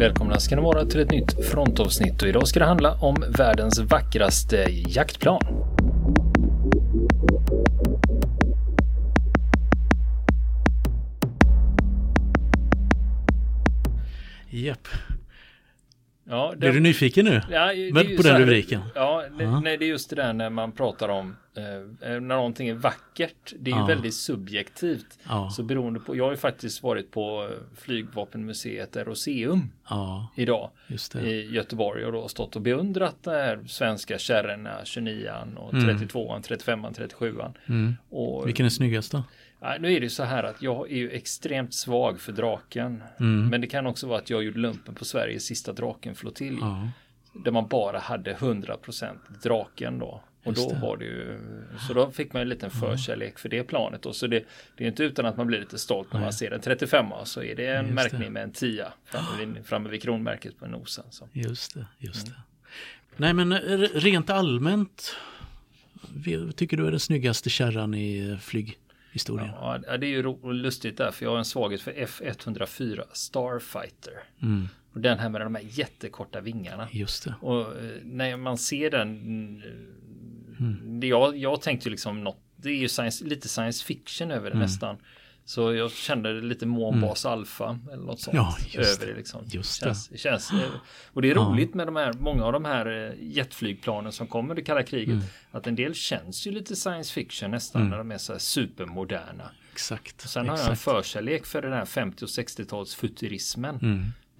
Välkomna ska ni vara till ett nytt frontavsnitt och idag ska det handla om världens vackraste jaktplan. Japp. Ja, Blir du nyfiken nu? Ja, på den här- rubriken? Ja, Ja. nej, det är just det där när man pratar om eh, när någonting är vackert. Det är ju väldigt subjektivt. Så beroende på, jag har ju faktiskt varit på eh, Flygvapenmuseet Roseum idag i Göteborg och då stått och beundrat de här svenska kärrorna, 29an och Mm. 32an, 35an, 37an. Mm. Och Vilken är snyggast då? Ja, nu är det så här att jag är ju extremt svag för draken. Mm. Men det kan också vara att jag gjorde lumpen på Sveriges sista drakenflottilj. Ja, Där man bara hade 100% draken då. Och då var det ju, så då fick man en liten förkärlek för det planet. Och så det, det är inte utan att man blir lite stolt när man ser en 35 så är det en Just märkning det. med en 10 framme vid, framme vid kronmärket på nosen. Så. just det. Just Mm. det. Nej men r- rent allmänt. Tycker du är den snyggaste kärran i eh, flyghistorien? Ja, det är ju lustigt där för jag har en svaghet för F104 Starfighter. Mm. Och den här med de här jättekorta vingarna. Just det. Och eh, när man ser den, Mm. det jag, jag tänkte ju liksom något, det är ju science, lite science fiction över det Mm. nästan. Så jag kände lite månbas alfa eller något sånt Ja, just över det. Liksom. Just känns, det. Känns, eh, och det är Ja. roligt med de här, många av de här eh, jetflygplanen som kommer det kalla kriget. Mm. Att en del känns ju lite science fiction nästan när de är så här supermoderna. Exakt. Sen har jag en exakt. förkärlek för den här 50 och 60-tals futurismen.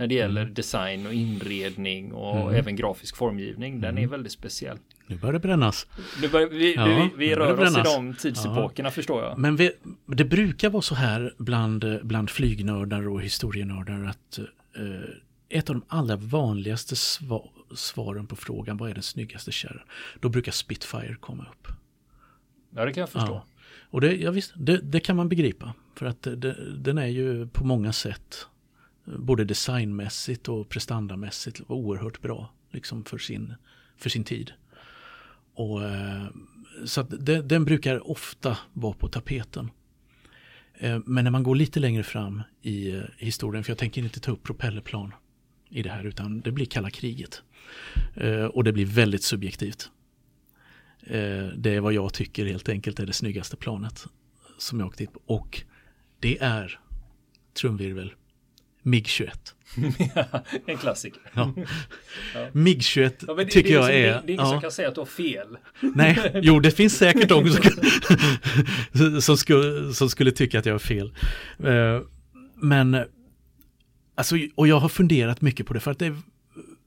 Mm. När det gäller design och inredning och även grafisk formgivning. Den är väldigt speciell. Nu börjar det brännas. Börjar, vi, Ja, vi, vi rör oss i brännas. de tidsepokerna förstår jag. Men vi, det brukar vara så här bland, bland flygnördar och historienördar att eh, ett av de allra vanligaste sva, svaren på frågan vad är den snyggaste kärran? Då brukar Spitfire komma upp. Ja, det kan jag förstå. Ja. Och det, ja, visst, det, det kan man begripa. För att det, den är ju på många sätt både designmässigt och prestandamässigt oerhört bra liksom för, sin, för sin tid. Och, eh, så att den brukar ofta vara på tapeten. Eh, men när man går lite längre fram i eh, historien, för jag tänker inte ta upp propellerplan i det här, utan det blir kalla kriget. Och det blir väldigt subjektivt. Det är vad jag tycker helt enkelt är det snyggaste planet som jag åkt dit på. Och det är trumvirvel mig-21. en klassiker. Ja. Ja. MiG-21 Ja, det, tycker det jag liksom, är... Det, det är ingen som kan säga att du har fel. Nej, jo det finns säkert de som, som, skulle, som skulle tycka att jag har fel. Eh, Men, alltså, och jag har funderat mycket på det för att det är,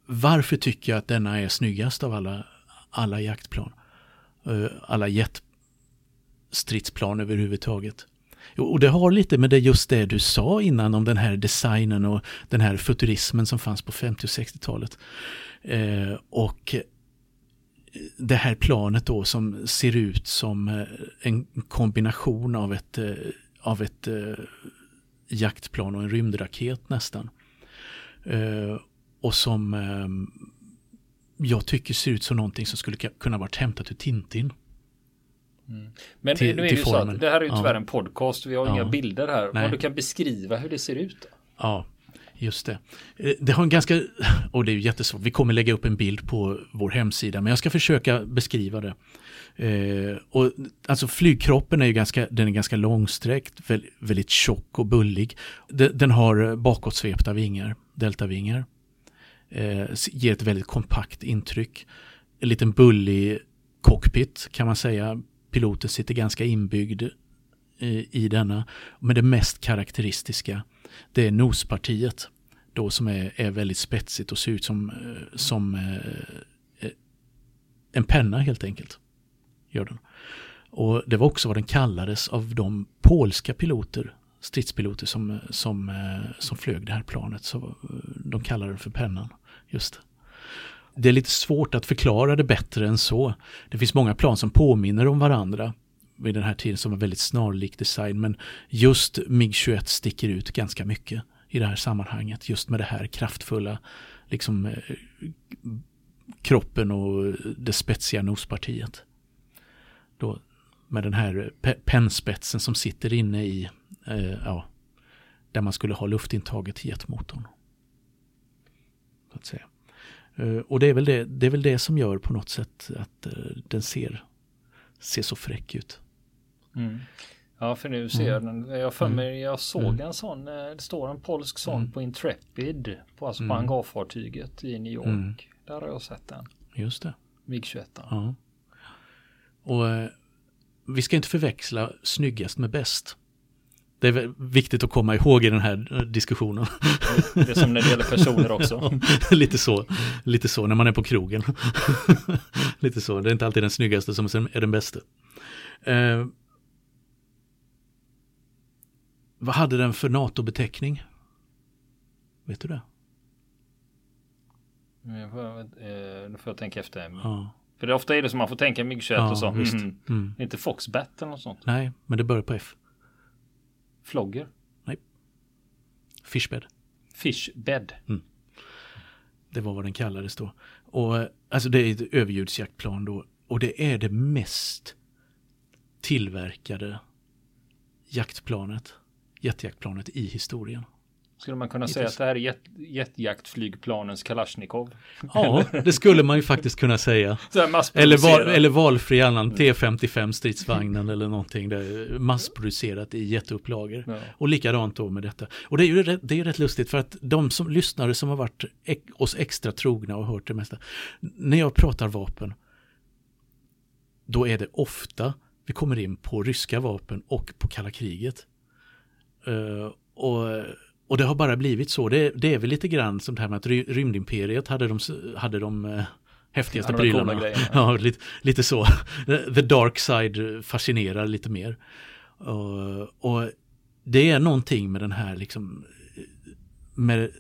varför tycker jag att denna är snyggast av alla, alla jaktplan? Eh, Alla jetstridsplan överhuvudtaget. Och det har lite med det just det du sa innan om den här designen och den här futurismen som fanns på 50 och 60-talet. Eh, och eh, det här planet då som ser ut som eh, en kombination av ett, eh, av ett eh, jaktplan och en rymdraket nästan. Eh, Och som eh, jag tycker ser ut som någonting som skulle kunna varit hämtat ur Tintin. Men Till- nu är det ju så att det här är ju tyvärr Ja. en podcast. Vi har Ja. inga bilder här. Nej. Om du kan beskriva hur det ser ut. Då? Ja, just det. Eh, Det har en ganska, och det är ju jättesvårt, vi kommer lägga upp en bild på vår hemsida, men jag ska försöka beskriva det. Eh, och, alltså flygkroppen är ju ganska, den är ganska långsträckt, väl, väldigt tjock och bullig. Den, den har bakåtsvepta vingar, deltavingar. Eh, ger ett väldigt kompakt intryck. En liten bullig cockpit kan man säga. Piloten sitter ganska inbyggd i, i denna. Men det mest karaktäristiska det är nospartiet. Då som är, är väldigt spetsigt och ser ut som, eh, som eh, eh, en penna helt enkelt. Gör den. Och det var också vad den kallades av de polska piloter, stridspiloter som, som, eh, som flög det här planet. Så de kallade den för pennan. Just det. Är lite svårt att förklara det bättre än så. Det finns många plan som påminner om varandra vid den här tiden som var väldigt snarlik design. Men just MiG-21 sticker ut ganska mycket i det här sammanhanget. Just med det här kraftfulla liksom, eh, kroppen och det spetsiga nospartiet. Då, med den här pe- pennspetsen som sitter inne i, eh, ja, där man skulle ha luftintaget till jetmotorn. att säga. Eh, och det är, väl det, det är väl det som gör på något sätt att eh, den ser, ser så fräck ut. Mm. Ja, för nu ser jag den. Jag, för mig, jag såg en sån. Det står en polsk sån på Intrepid. På, alltså på hangarfartyget i New York. Där har jag sett den. Just det. MIG-21. Ja. Och eh, vi ska inte förväxla snyggast med bäst. Det är viktigt att komma ihåg i den här diskussionen. Det är som när det gäller personer också. lite så, lite så när man är på krogen. lite så, det är inte alltid den snyggaste som är den bästa. Eh, vad hade den för NATO-beteckning? Vet du det? Nu får eh, nu får jag tänka efter. Ja. För det ofta är det som man får tänka MIG-21 Ja, och så. Mhm. Mm. Inte Foxbat eller något sånt. Nej, men det börjar på F. Flogger. Fishbed. Fishbed. Det var vad den kallades då. Och alltså det är ett överljudsjaktplan då. Och det är det mest tillverkade jaktplanet, jetjaktplanet i historien. Skulle man kunna säga att det här är jet, jetjaktflygplanens Kalashnikov? Ja, det skulle man ju faktiskt kunna säga. Eller, val, eller valfri annan T55 stridsvagnen eller någonting där massproducerat i jätteupplagor. Ja. Och likadant då med detta. Och det är ju det är ju rätt lustigt för att de som lyssnare som har varit oss extra trogna och hört det mesta. När jag pratar vapen, då är det ofta vi kommer in på ryska vapen och på kalla kriget. Eh, och, och det har bara blivit så. Det, det är väl lite grann som det här med att ry, rymdimperiet hade de, hade de eh, häftigaste coola prylarna. Ja, lite, lite så. The dark side fascinerar lite mer. Och, och det är någonting med den här liksom med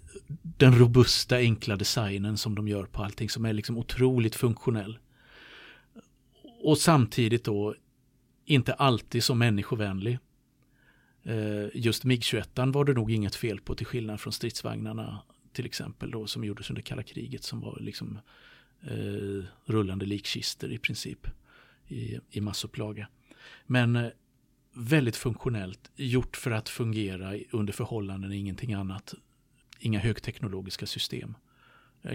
den robusta enkla designen som de gör på allting som är liksom otroligt funktionell. Och samtidigt då inte alltid så människovänlig. Eh, just MIG-21 var det nog inget fel på till skillnad från stridsvagnarna till exempel då som gjordes under kalla kriget som var liksom eh, rullande likkister i princip i, i massupplaga. Men eh, väldigt funktionellt, gjort för att fungera under förhållanden ingenting annat. Inga högteknologiska system eh,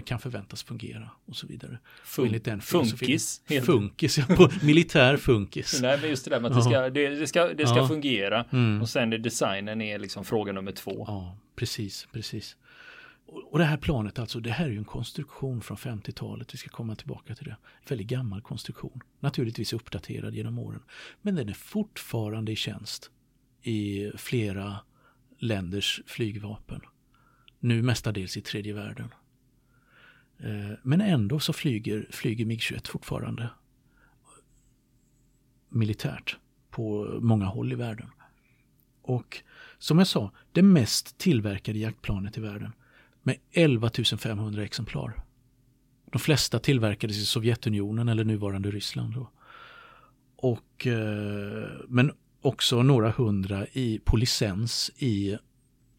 kan förväntas fungera och så vidare. Enligt den funkis, helt- Funkis, ja, på militär funkis. Nej, men just det där med att det ska, det, det ska, det ska Ja. fungera. Mm. Och sen är designen är liksom fråga nummer två. Ja, precis, precis. Och och det här planet alltså, det här är ju en konstruktion från 50-talet. Vi ska komma tillbaka till det. Väldigt gammal konstruktion. Naturligtvis uppdaterad genom åren. Men den är fortfarande i tjänst i flera länders flygvapen. Nu mestadels i tredje världen. Eh, men ändå så flyger, flyger MiG-21 fortfarande militärt på många håll i världen. Och som jag sa, det mest tillverkade jaktplanet i världen med 11 500 exemplar. De flesta tillverkades i Sovjetunionen eller nuvarande Ryssland. Då. Och, eh, men också några hundra i, på licens i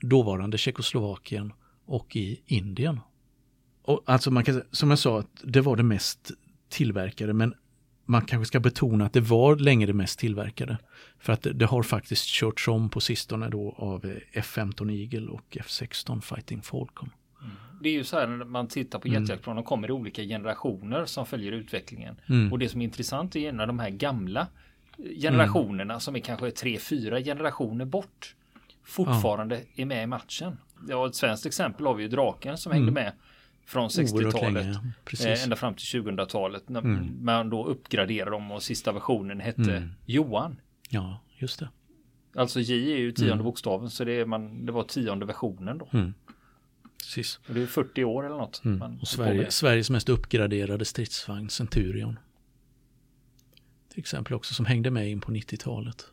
dåvarande Tjeckoslovakien och i Indien. Och alltså man kan, som jag sa, att det var det mest tillverkade men man kanske ska betona att det var länge det mest tillverkade. För att det, det har faktiskt körts om på sistone då av eh, F-15 Eagle och F-16 Fighting Falcon. Det är ju så här när man tittar på Mm. jetjaktplan, de kommer i olika generationer som följer utvecklingen. Mm. Och det som är intressant är när de här gamla generationerna som är kanske tre, fyra generationer bort fortfarande är med i matchen. Ja, ett svenskt exempel har vi ju Draken som hängde med från Mm. Oerhört 60-talet. länge, precis. Eh, ända fram till 2000-talet. När Mm. man då uppgraderade dem och sista versionen hette Mm. Johan. Ja, just det. Alltså J är ju tionde bokstaven så det, är man, det var tionde versionen då. Mm. Precis. Och det är 40 år eller något. Mm. man Och Sverige. Sveriges mest uppgraderade stridsvagn, Centurion. Till exempel också som hängde med in på 90-talet.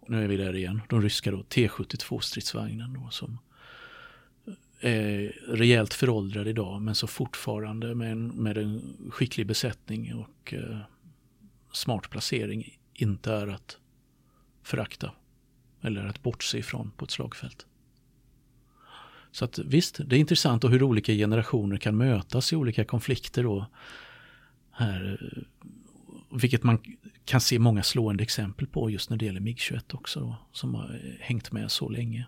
Och nu är vi där igen. De ryska då, T72 stridsvagnen då som är rejält föråldrad idag men så fortfarande med en, med en skicklig besättning och eh, smart placering inte är att förakta eller att bortse ifrån på ett slagfält. Så att visst, det är intressant och hur olika generationer kan mötas i olika konflikter då. Här, eh, vilket man kan se många slående exempel på just när det gäller MIG-21 också då, som har hängt med så länge.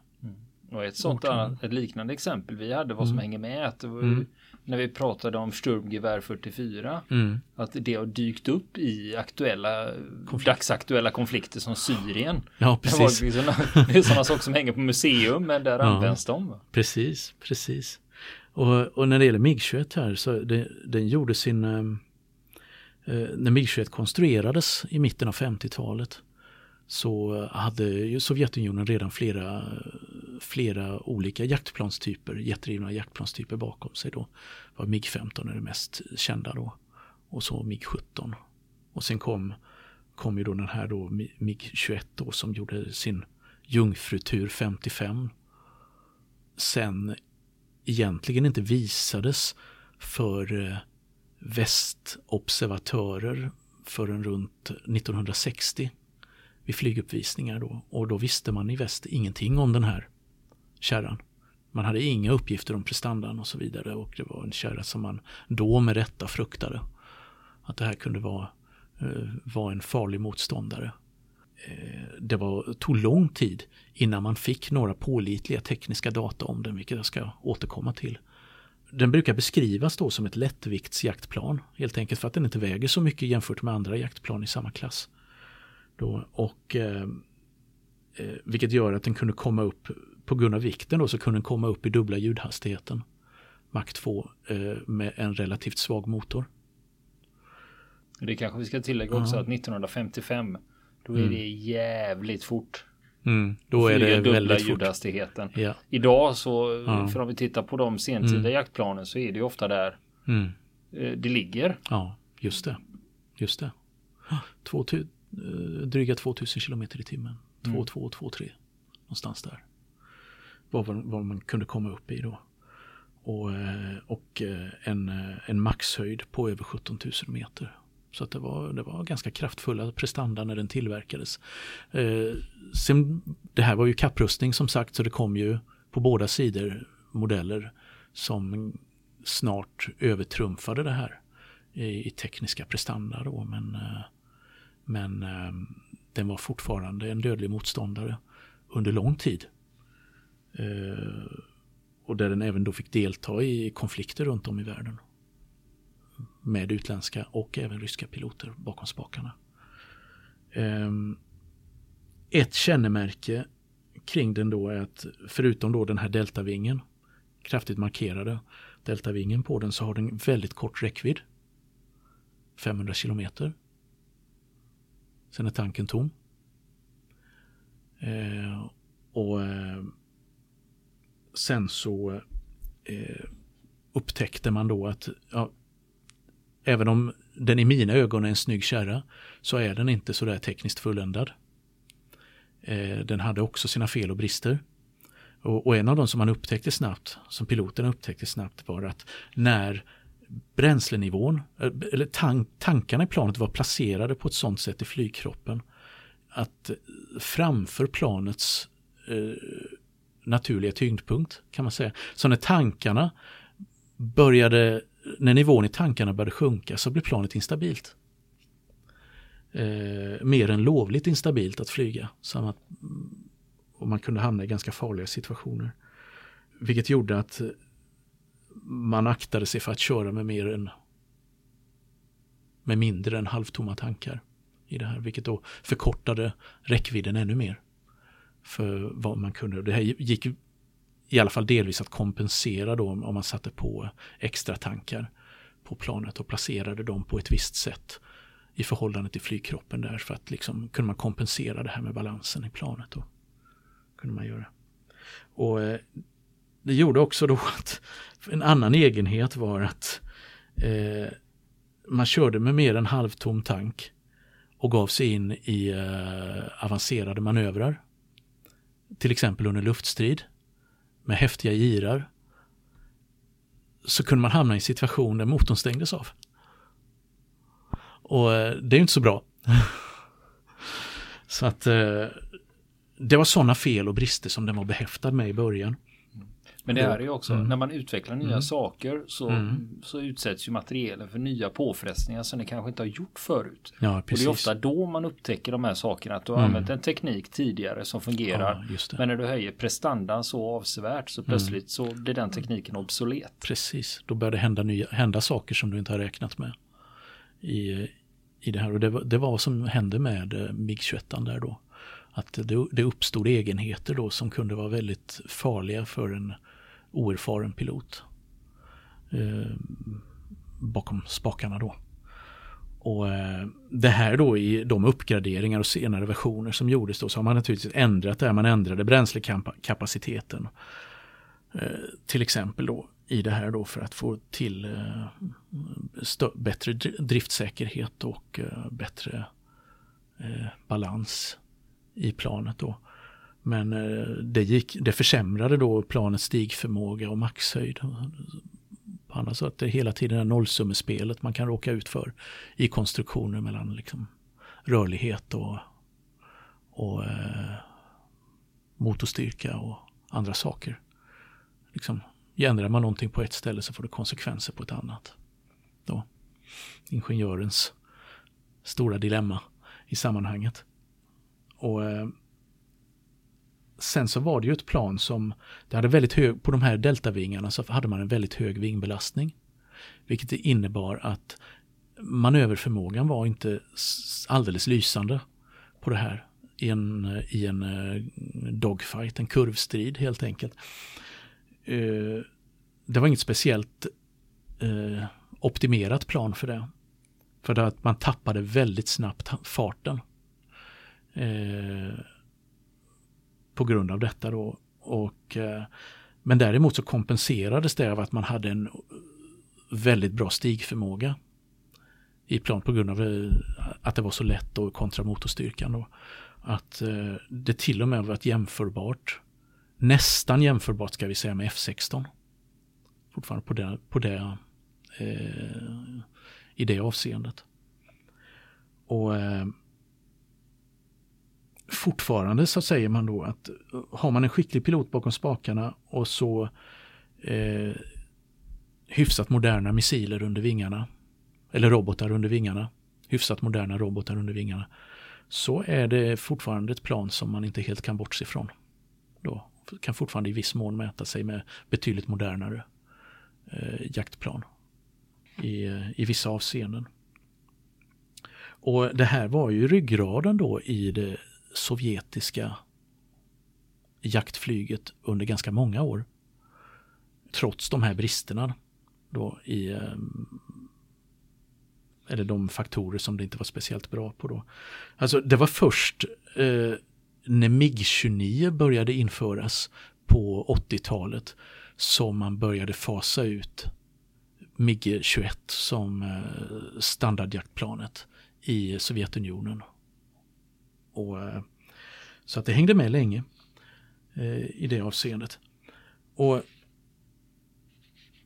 Och ett sånt annat, ett liknande exempel vi hade vad som mm. hänger med att mm. när vi pratade om Sturmgevär 44 mm. att det har dykt upp i aktuella Konflikt. dagsaktuella konflikter som Syrien. Ja, precis. Det, liksom, det är sådana saker som hänger på museum men där ja, används de. Precis, precis. Och, och, när det gäller MIG-21 här så det, den gjorde sin eh, eh när MIG-21 konstruerades i mitten av 50-talet så hade ju Sovjetunionen redan flera, flera olika jaktplanstyper, jetdrivna jaktplanstyper bakom sig då. Var MIG-15 är det mest kända då. Och så MIG-17. Och sen kom, kom ju då den här då MIG-21 då som gjorde sin jungfrutur 55. Sen egentligen inte visades för eh, västobservatörer förrän runt 1960 vid flyguppvisningar då. Och då visste man i väst ingenting om den här kärran. Man hade inga uppgifter om prestandan och så vidare och det var en kärra som man då med rätta fruktade. Att det här kunde vara, eh, vara en farlig motståndare. Eh, det var, tog lång tid innan man fick några pålitliga tekniska data om den, vilket jag ska återkomma till. Den brukar beskrivas då som ett lättviktsjaktplan, helt enkelt för att den inte väger så mycket jämfört med andra jaktplan i samma klass. Då, och, eh, eh vilket gör att den kunde komma upp, på grund av vikten då, så kunde den komma upp i dubbla ljudhastigheten. Mach 2 eh, med en relativt svag motor. Det kanske vi ska tillägga också ja. att 1955 då är mm. det jävligt fort. Mm, då är det dubbla väldigt ljudhastigheten. Ja. Idag så, ja. för om vi tittar på de sentida mm. jaktplanen så är det ju ofta där mm. Eh, det ligger. Ja, just det. Just det. 2000, Eh, dryga 2000 km i timmen. 2,2, mm. 2,3 någonstans där. Vad, vad man kunde komma upp i då. Och, eh, och eh, en, eh, en maxhöjd på över 17 000 meter. Så att det, var, det var ganska kraftfulla prestanda när den tillverkades. Eh, sen, det här var ju kapprustning som sagt så det kom ju på båda sidor modeller som snart övertrumfade det här i, i tekniska prestanda. Då, men men eh, den var fortfarande en dödlig motståndare under lång tid. Eh, och där den även då fick delta i konflikter runt om i världen. Med utländska och även ryska piloter bakom spakarna. Eh, ett kännemärke kring den då är att förutom då den här deltavingen, kraftigt markerade deltavingen på den så har den väldigt kort räckvidd. 500 kilometer. Sen är tanken tom. Eh, och eh, sen så eh, upptäckte man då att ja, även om den i mina ögon är en snygg kärra så är den inte sådär tekniskt fulländad. Eh, den hade också sina fel och brister. Och, och en av de som man upptäckte snabbt, som piloterna upptäckte snabbt var att när bränslenivån, eh, eller tank, tankarna i planet var placerade på ett sådant sätt i flygkroppen att framför planets eh, naturliga tyngdpunkt kan man säga. Så när tankarna började, när nivån i tankarna började sjunka så blev planet instabilt. Eh, mer än lovligt instabilt att flyga. Så att, mm, och man kunde hamna i ganska farliga situationer. Vilket gjorde att man aktade sig för att köra med mer än med mindre än halvtomma tankar i det här, vilket då förkortade räckvidden ännu mer för vad man kunde. Det här gick i alla fall delvis att kompensera då om man satte på extra tankar på planet och placerade dem på ett visst sätt i förhållande till flygkroppen där för att liksom kunde man kompensera det här med balansen i planet. Då. kunde man göra. Och eh, det gjorde också då att en annan egenhet var att eh, man körde med mer än halvtom tank och gav sig in i eh, avancerade manövrar. Till exempel under luftstrid med häftiga girar. Så kunde man hamna i en situation där motorn stängdes av. Och eh, det är inte så bra. så att eh, det var sådana fel och brister som den var behäftad med i början. Men det här är ju också, Mm. när man utvecklar nya Mm. saker så, Mm. så utsätts ju materialen för nya påfrestningar som ni kanske inte har gjort förut. Ja, Och det är ofta då man upptäcker de här sakerna, att du har Mm. använt en teknik tidigare som fungerar. ja, det. Men när du höjer prestandan så avsevärt så plötsligt så blir den tekniken obsolet. Precis, då börjar det hända, nya, hända saker som du inte har räknat med i, i det här. Och det var, det var vad som hände med eh, MIG-21 där då. Att det, det uppstod egenheter då som kunde vara väldigt farliga för en oerfaren pilot. Eh, bakom spakarna då. Och eh, det här då i de uppgraderingar och senare versioner som gjordes då så har man naturligtvis ändrat det här. Man ändrade bränslekapaciteten. Eh, till exempel då i det här då för att få till eh, bättre driftsäkerhet och eh, bättre balans i planet då. Men eh, det, gick, det försämrade då planets stigförmåga och maxhöjd. Annars så att det är hela tiden det nollsummespelet man kan råka ut för i konstruktioner mellan liksom rörlighet och, och eh, motorstyrka och andra saker. Liksom, ändrar man någonting på ett ställe så får det konsekvenser på ett annat. Då. Ingenjörens stora dilemma i sammanhanget. Och eh, Sen så var det ju ett plan som, det hade väldigt hög, på de här deltavingarna så hade man en väldigt hög vingbelastning. Vilket innebar att manöverförmågan var inte alldeles lysande på det här i en, i en eh, dogfight, en kurvstrid helt enkelt. Eh, det var inget speciellt eh, optimerat plan för det. För att man tappade väldigt snabbt farten. På grund av detta då. Och, eh, men däremot så kompenserades det av att man hade en väldigt bra stigförmåga i plan på grund av eh, att det var så lätt och kontra motorstyrkan. Då. Att eh, det till och med var jämförbart, nästan jämförbart ska vi säga med F16. Fortfarande på det, på det eh, i det avseendet. Och eh, fortfarande så säger man då att eh, har man en skicklig pilot bakom spakarna och så eh, hyfsat moderna missiler under vingarna eller robotar under vingarna, hyfsat moderna robotar under vingarna, så är det fortfarande ett plan som man inte helt kan bortse ifrån. Då kan fortfarande i viss mån mäta sig med betydligt modernare eh, jaktplan i, eh, i vissa avseenden. Och det här var ju ryggraden då i det sovjetiska jaktflyget under ganska många år. Trots de här bristerna då i eh, eller de faktorer som det inte var speciellt bra på då. Alltså det var först eh, när MIG-29 började införas på 80-talet som man började fasa ut MIG-21 som eh, standardjaktplanet i Sovjetunionen. Och, eh, så att det hängde med länge eh, i det avseendet. Och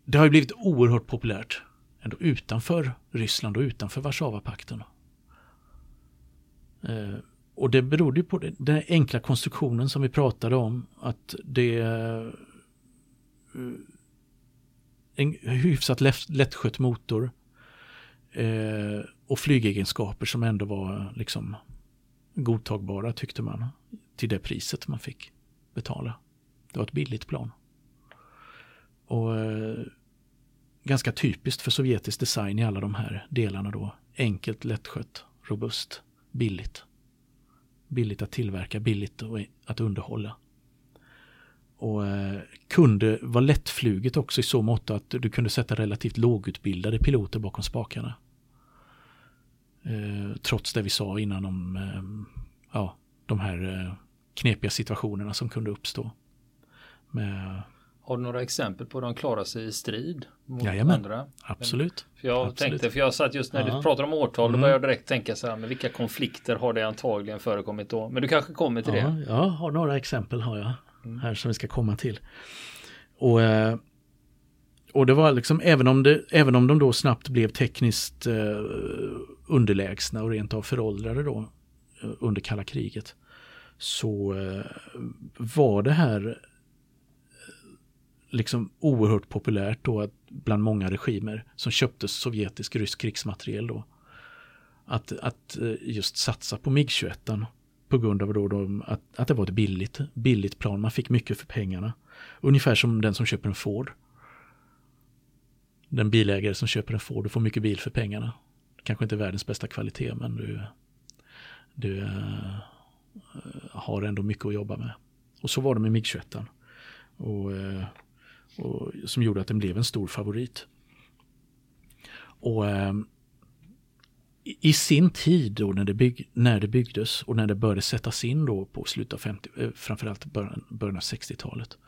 det har ju blivit oerhört populärt ändå utanför Ryssland och utanför Warszawapakten. Eh, och det berodde ju på det, den enkla konstruktionen som vi pratade om. Att det är en hyfsat lätt, lättskött motor. Eh, och flygegenskaper som ändå var liksom godtagbara tyckte man. Till det priset man fick betala. Det var ett billigt plan. Och eh, ganska typiskt för sovjetisk design i alla de här delarna då. Enkelt, lättskött, robust, billigt. Billigt att tillverka, billigt att underhålla. Och eh, kunde vara lättfluget också i så mått att du kunde sätta relativt lågutbildade piloter bakom spakarna. Eh, trots det vi sa innan om eh, ja, de här eh, knepiga situationerna som kunde uppstå. Med, Har du några exempel på hur de klarar sig i strid mot Jajamän. andra? absolut. För jag Absolut. tänkte, för jag satt just när Ja. du pratar om årtal, då Mm. började jag direkt tänka så här, men vilka konflikter har det antagligen förekommit då? Men du kanske kommer till Ja, det? jag har några exempel har jag Mm. här som vi ska komma till. Och, eh, och det var liksom, även om, det, även om de då snabbt blev tekniskt eh, underlägsna och rent av föråldrade då eh, under kalla kriget, så eh, var det här eh, liksom oerhört populärt då att bland många regimer som köpte sovjetisk rysk krigsmateriel då. Att, att just satsa på MIG-21 på grund av då de, att, att det var ett billigt, billigt plan. Man fick mycket för pengarna. Ungefär som den som köper en Ford. Den bilägare som köper en Ford, får mycket bil för pengarna. Kanske inte världens bästa kvalitet men du, du uh, har ändå mycket att jobba med. Och så var det med MIG-21. Och, uh, och, som gjorde att den blev en stor favorit. Och uh, i sin tid då när det, bygg, när det byggdes och när det började sättas in då på slutet av 50, framförallt början, början av 60-talet.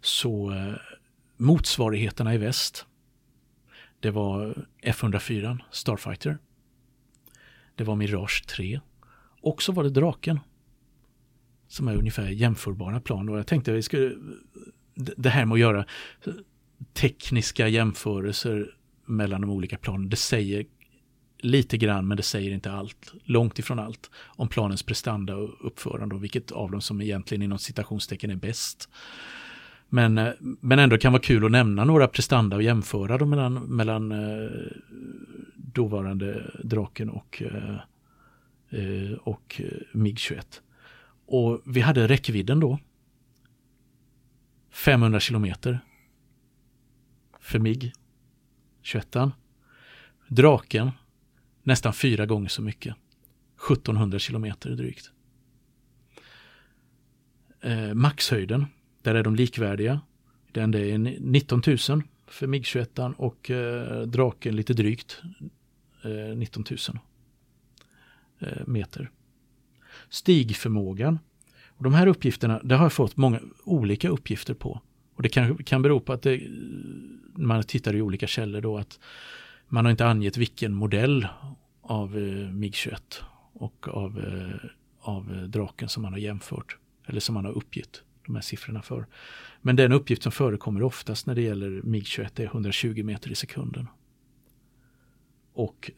Så motsvarigheterna i väst det var F104 Starfighter. Det var Mirage 3. Och så var det Draken. Som är ungefär jämförbara plan. Och jag tänkte att vi skulle det här med att göra tekniska jämförelser mellan de olika planen. Det säger lite grann men det säger inte allt, långt ifrån allt om planens prestanda och uppförande och vilket av dem som egentligen inom citationstecken är bäst. Men, eh, men ändå kan vara kul att nämna några prestanda och jämföra dem mellan, mellan eh, dåvarande Draken och, eh, och MIG-21. Och vi hade räckvidden då. 500 kilometer. För MIG 21. Draken nästan fyra gånger så mycket. 1700 kilometer drygt. Eh, maxhöjden där är de likvärdiga. Den är 19 000 för MIG-21 och eh, draken lite drygt eh, 19 000 eh, meter. Stigförmågan. Och de här uppgifterna, det har jag fått många olika uppgifter på. Och det kan, kan bero på att det, man tittar i olika källor då att man har inte angett vilken modell av eh, MIG-21 och av, eh, av draken som man har jämfört. Eller som man har uppgett de här siffrorna för. Men den uppgift som förekommer oftast när det gäller MIG-21 är 120 meter i sekunden. Och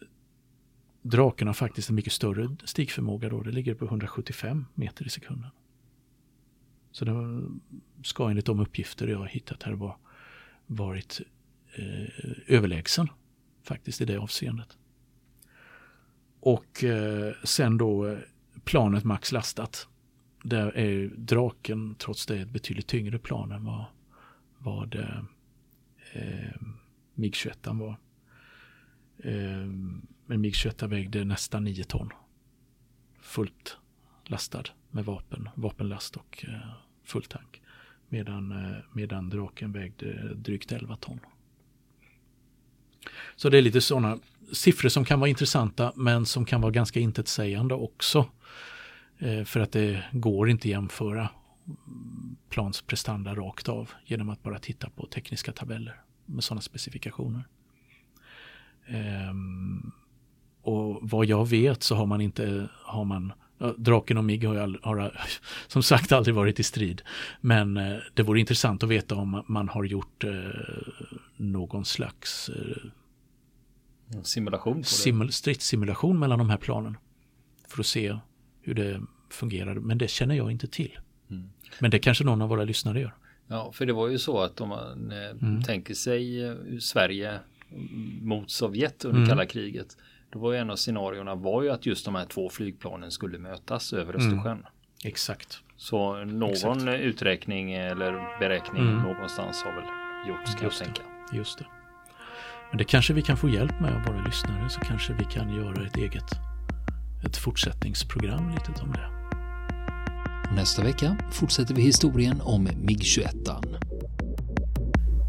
draken har faktiskt en mycket större stigförmåga då, det ligger på 175 meter i sekunden. Så den ska enligt de uppgifter jag har hittat här var, varit eh, överlägsen faktiskt i det avseendet. Och eh, sen då eh, planet max lastat där är draken trots det ett betydligt tyngre plan än vad, vad eh, eh MIG-21 var. Eh, men MIG-21 vägde nästan 9 ton. Fullt lastad med vapen, vapenlast och eh, full tank. Medan, eh, medan draken vägde drygt 11 ton. Så det är lite sådana siffror som kan vara intressanta men som kan vara ganska intetsägande också. Eh, för att det går inte jämföra plans prestanda rakt av genom att bara titta på tekniska tabeller med sådana specifikationer. Um, och vad jag vet så har man inte, har man, Draken och MIG har, all, har som sagt aldrig varit i strid. Men eh, det vore intressant att veta om man har gjort eh, någon slags eh, simulation, simul stridssimulation mellan de här planen. För att se hur det fungerar. Men det känner jag inte till. Mm. Men det kanske någon av våra lyssnare gör. Ja, för det var ju så att om man eh, mm. tänker sig eh, Sverige mot Sovjet under mm. kalla kriget. Då var ju en av scenarierna var ju att just de här två flygplanen skulle mötas över mm. Östersjön. Exakt. Så någon Exakt. uträkning eller beräkning mm. någonstans har väl gjorts kan just jag tänka. Det. Just det. Men det kanske vi kan få hjälp med av våra lyssnare så kanske vi kan göra ett eget ett fortsättningsprogram lite om det. Nästa vecka fortsätter vi historien om MIG-21.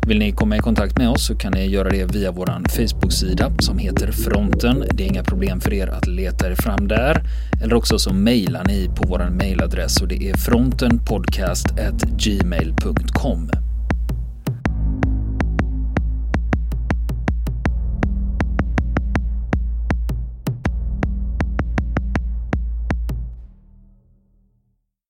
Vill ni komma i kontakt med oss så kan ni göra det via vår Facebook-sida som heter Fronten. Det är inga problem för er att leta er fram där. Eller också så mejlar ni på vår mejladress och det är frontenpodcastgmail.com.